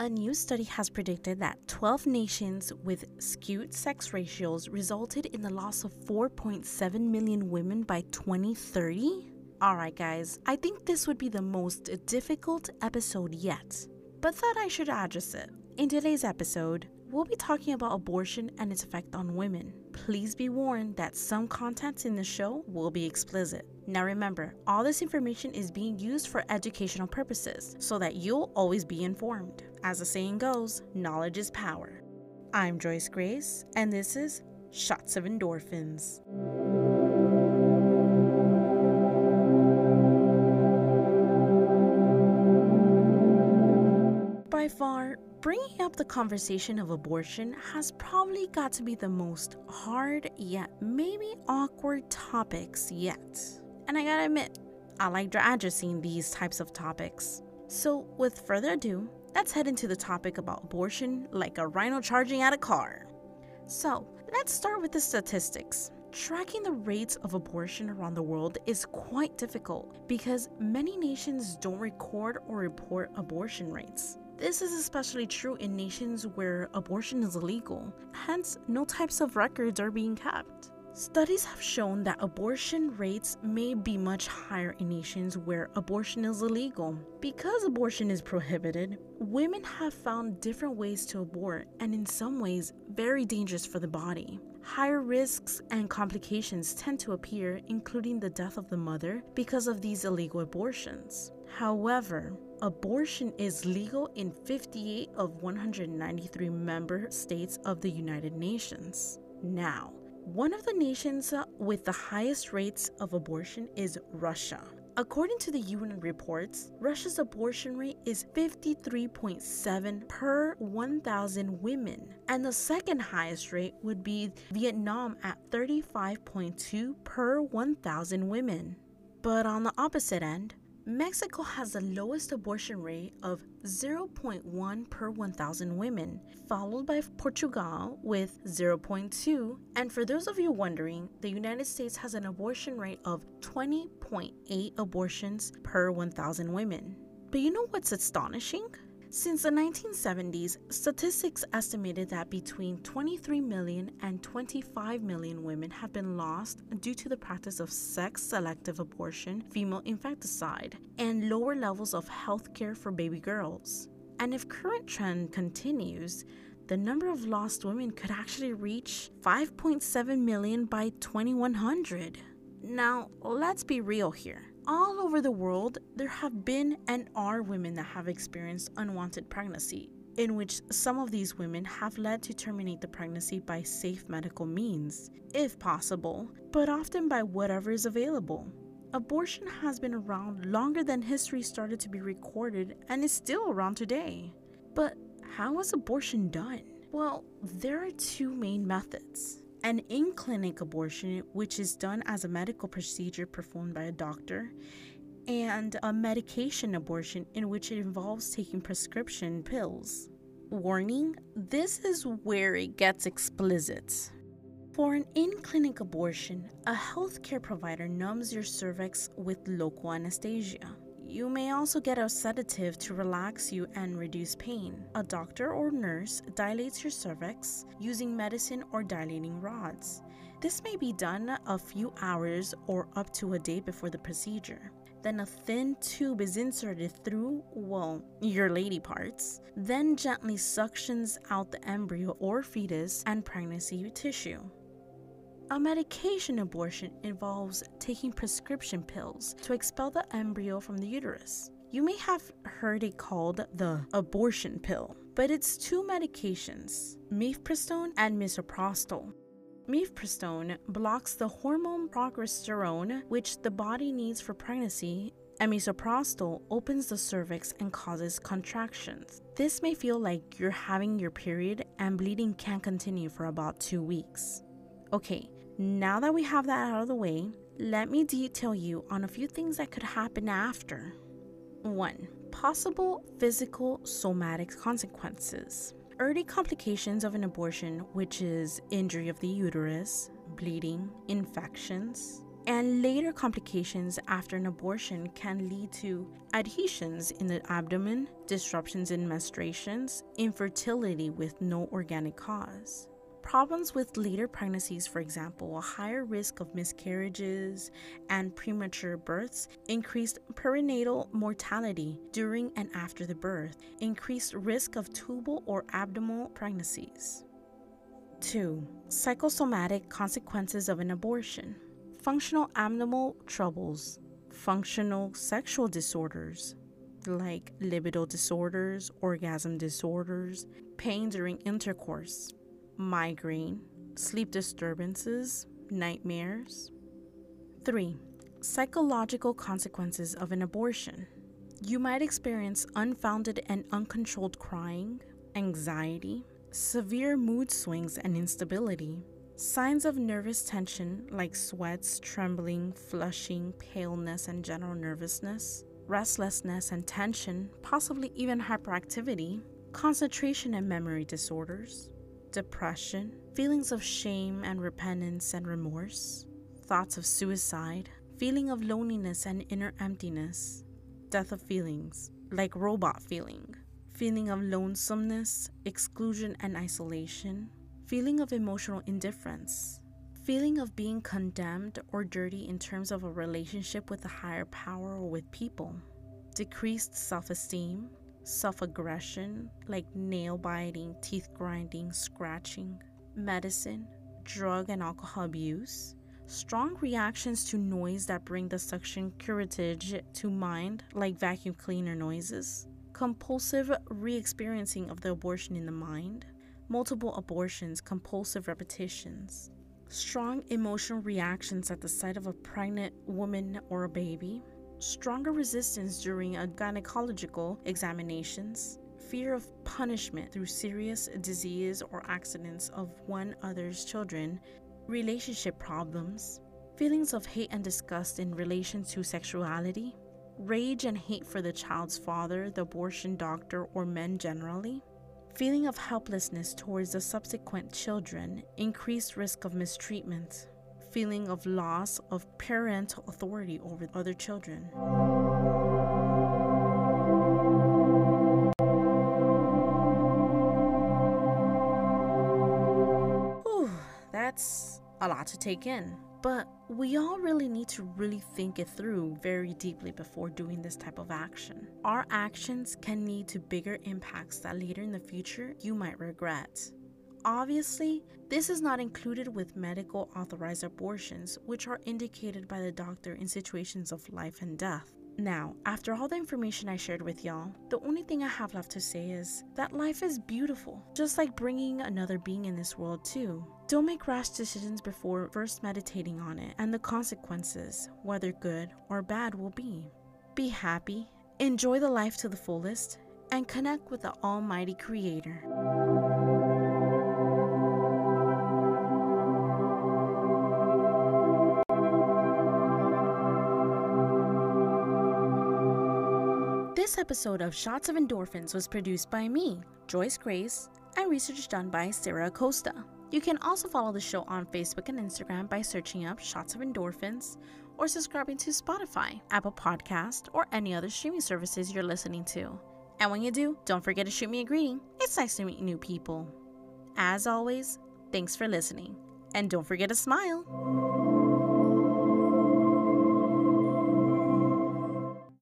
A new study has predicted that 12 nations with skewed sex ratios resulted in the loss of 4.7 million women by 2030. Alright, guys, I think this would be the most difficult episode yet, but thought I should address it. In today's episode, we'll be talking about abortion and its effect on women. Please be warned that some content in the show will be explicit. Now remember, all this information is being used for educational purposes so that you'll always be informed. As the saying goes, knowledge is power. I'm Joyce Grace, and this is Shots of Endorphins. By far, bringing up the conversation of abortion has probably got to be the most hard yet maybe awkward topics yet. And I gotta admit, I like addressing these types of topics. So, with further ado, let's head into the topic about abortion like a rhino charging at a car. So, let's start with the statistics. Tracking the rates of abortion around the world is quite difficult because many nations don't record or report abortion rates. This is especially true in nations where abortion is illegal, hence, no types of records are being kept. Studies have shown that abortion rates may be much higher in nations where abortion is illegal. Because abortion is prohibited, women have found different ways to abort, and in some ways, very dangerous for the body. Higher risks and complications tend to appear, including the death of the mother, because of these illegal abortions. However, abortion is legal in 58 of 193 member states of the United Nations. Now, one of the nations with the highest rates of abortion is Russia. According to the UN reports, Russia's abortion rate is 53.7 per 1,000 women, and the second highest rate would be Vietnam at 35.2 per 1,000 women. But on the opposite end, Mexico has the lowest abortion rate of 0.1 per 1,000 women, followed by Portugal with 0.2. And for those of you wondering, the United States has an abortion rate of 20.8 abortions per 1,000 women. But you know what's astonishing? Since the 1970s, statistics estimated that between 23 million and 25 million women have been lost due to the practice of sex selective abortion, female infanticide, and lower levels of health care for baby girls. And if current trend continues, the number of lost women could actually reach 5.7 million by 2100. Now, let's be real here all over the world, there have been and are women that have experienced unwanted pregnancy, in which some of these women have led to terminate the pregnancy by safe medical means, if possible, but often by whatever is available. Abortion has been around longer than history started to be recorded and is still around today. But how is abortion done? Well, there are two main methods an in clinic abortion, which is done as a medical procedure performed by a doctor, and a medication abortion, in which it involves taking prescription pills. Warning this is where it gets explicit. For an in clinic abortion, a healthcare provider numbs your cervix with local anesthesia. You may also get a sedative to relax you and reduce pain. A doctor or nurse dilates your cervix using medicine or dilating rods. This may be done a few hours or up to a day before the procedure. Then a thin tube is inserted through, well, your lady parts, then gently suctions out the embryo or fetus and pregnancy tissue. A medication abortion involves taking prescription pills to expel the embryo from the uterus. You may have heard it called the abortion pill, but it's two medications, mifepristone and misoprostol. Mifepristone blocks the hormone progesterone, which the body needs for pregnancy, and misoprostol opens the cervix and causes contractions. This may feel like you're having your period and bleeding can continue for about two weeks. Okay, now that we have that out of the way, let me detail you on a few things that could happen after. 1. Possible physical somatic consequences. Early complications of an abortion, which is injury of the uterus, bleeding, infections, and later complications after an abortion can lead to adhesions in the abdomen, disruptions in menstruations, infertility with no organic cause. Problems with later pregnancies, for example, a higher risk of miscarriages and premature births, increased perinatal mortality during and after the birth, increased risk of tubal or abdominal pregnancies. 2. Psychosomatic consequences of an abortion functional abdominal troubles, functional sexual disorders like libido disorders, orgasm disorders, pain during intercourse, migraine, sleep disturbances, nightmares. 3. Psychological consequences of an abortion. You might experience unfounded and uncontrolled crying, anxiety, severe mood swings and instability, Signs of nervous tension like sweats, trembling, flushing, paleness, and general nervousness, restlessness and tension, possibly even hyperactivity, concentration and memory disorders, depression, feelings of shame and repentance and remorse, thoughts of suicide, feeling of loneliness and inner emptiness, death of feelings, like robot feeling, feeling of lonesomeness, exclusion and isolation, feeling of emotional indifference, feeling of being condemned or dirty in terms of a relationship with a higher power or with people, decreased self esteem, self aggression like nail biting, teeth grinding, scratching, medicine, drug and alcohol abuse, strong reactions to noise that bring the suction curettage to mind like vacuum cleaner noises, compulsive re experiencing of the abortion in the mind multiple abortions, compulsive repetitions, strong emotional reactions at the sight of a pregnant woman or a baby, stronger resistance during gynecological examinations, fear of punishment through serious disease or accidents of one other's children, relationship problems, feelings of hate and disgust in relation to sexuality, rage and hate for the child's father, the abortion doctor, or men generally feeling of helplessness towards the subsequent children, increased risk of mistreatment, feeling of loss of parental authority over other children. Whew, that's a lot to take in. But we all really need to really think it through very deeply before doing this type of action. Our actions can lead to bigger impacts that later in the future you might regret. Obviously, this is not included with medical authorized abortions, which are indicated by the doctor in situations of life and death. Now, after all the information I shared with y'all, the only thing I have left to say is that life is beautiful, just like bringing another being in this world, too. Don't make rash decisions before first meditating on it and the consequences, whether good or bad, will be. Be happy, enjoy the life to the fullest, and connect with the Almighty Creator. This episode of Shots of Endorphins was produced by me, Joyce Grace, and research done by Sarah Acosta. You can also follow the show on Facebook and Instagram by searching up Shots of Endorphins or subscribing to Spotify, Apple Podcast, or any other streaming services you're listening to. And when you do, don't forget to shoot me a greeting. It's nice to meet new people. As always, thanks for listening. And don't forget to smile.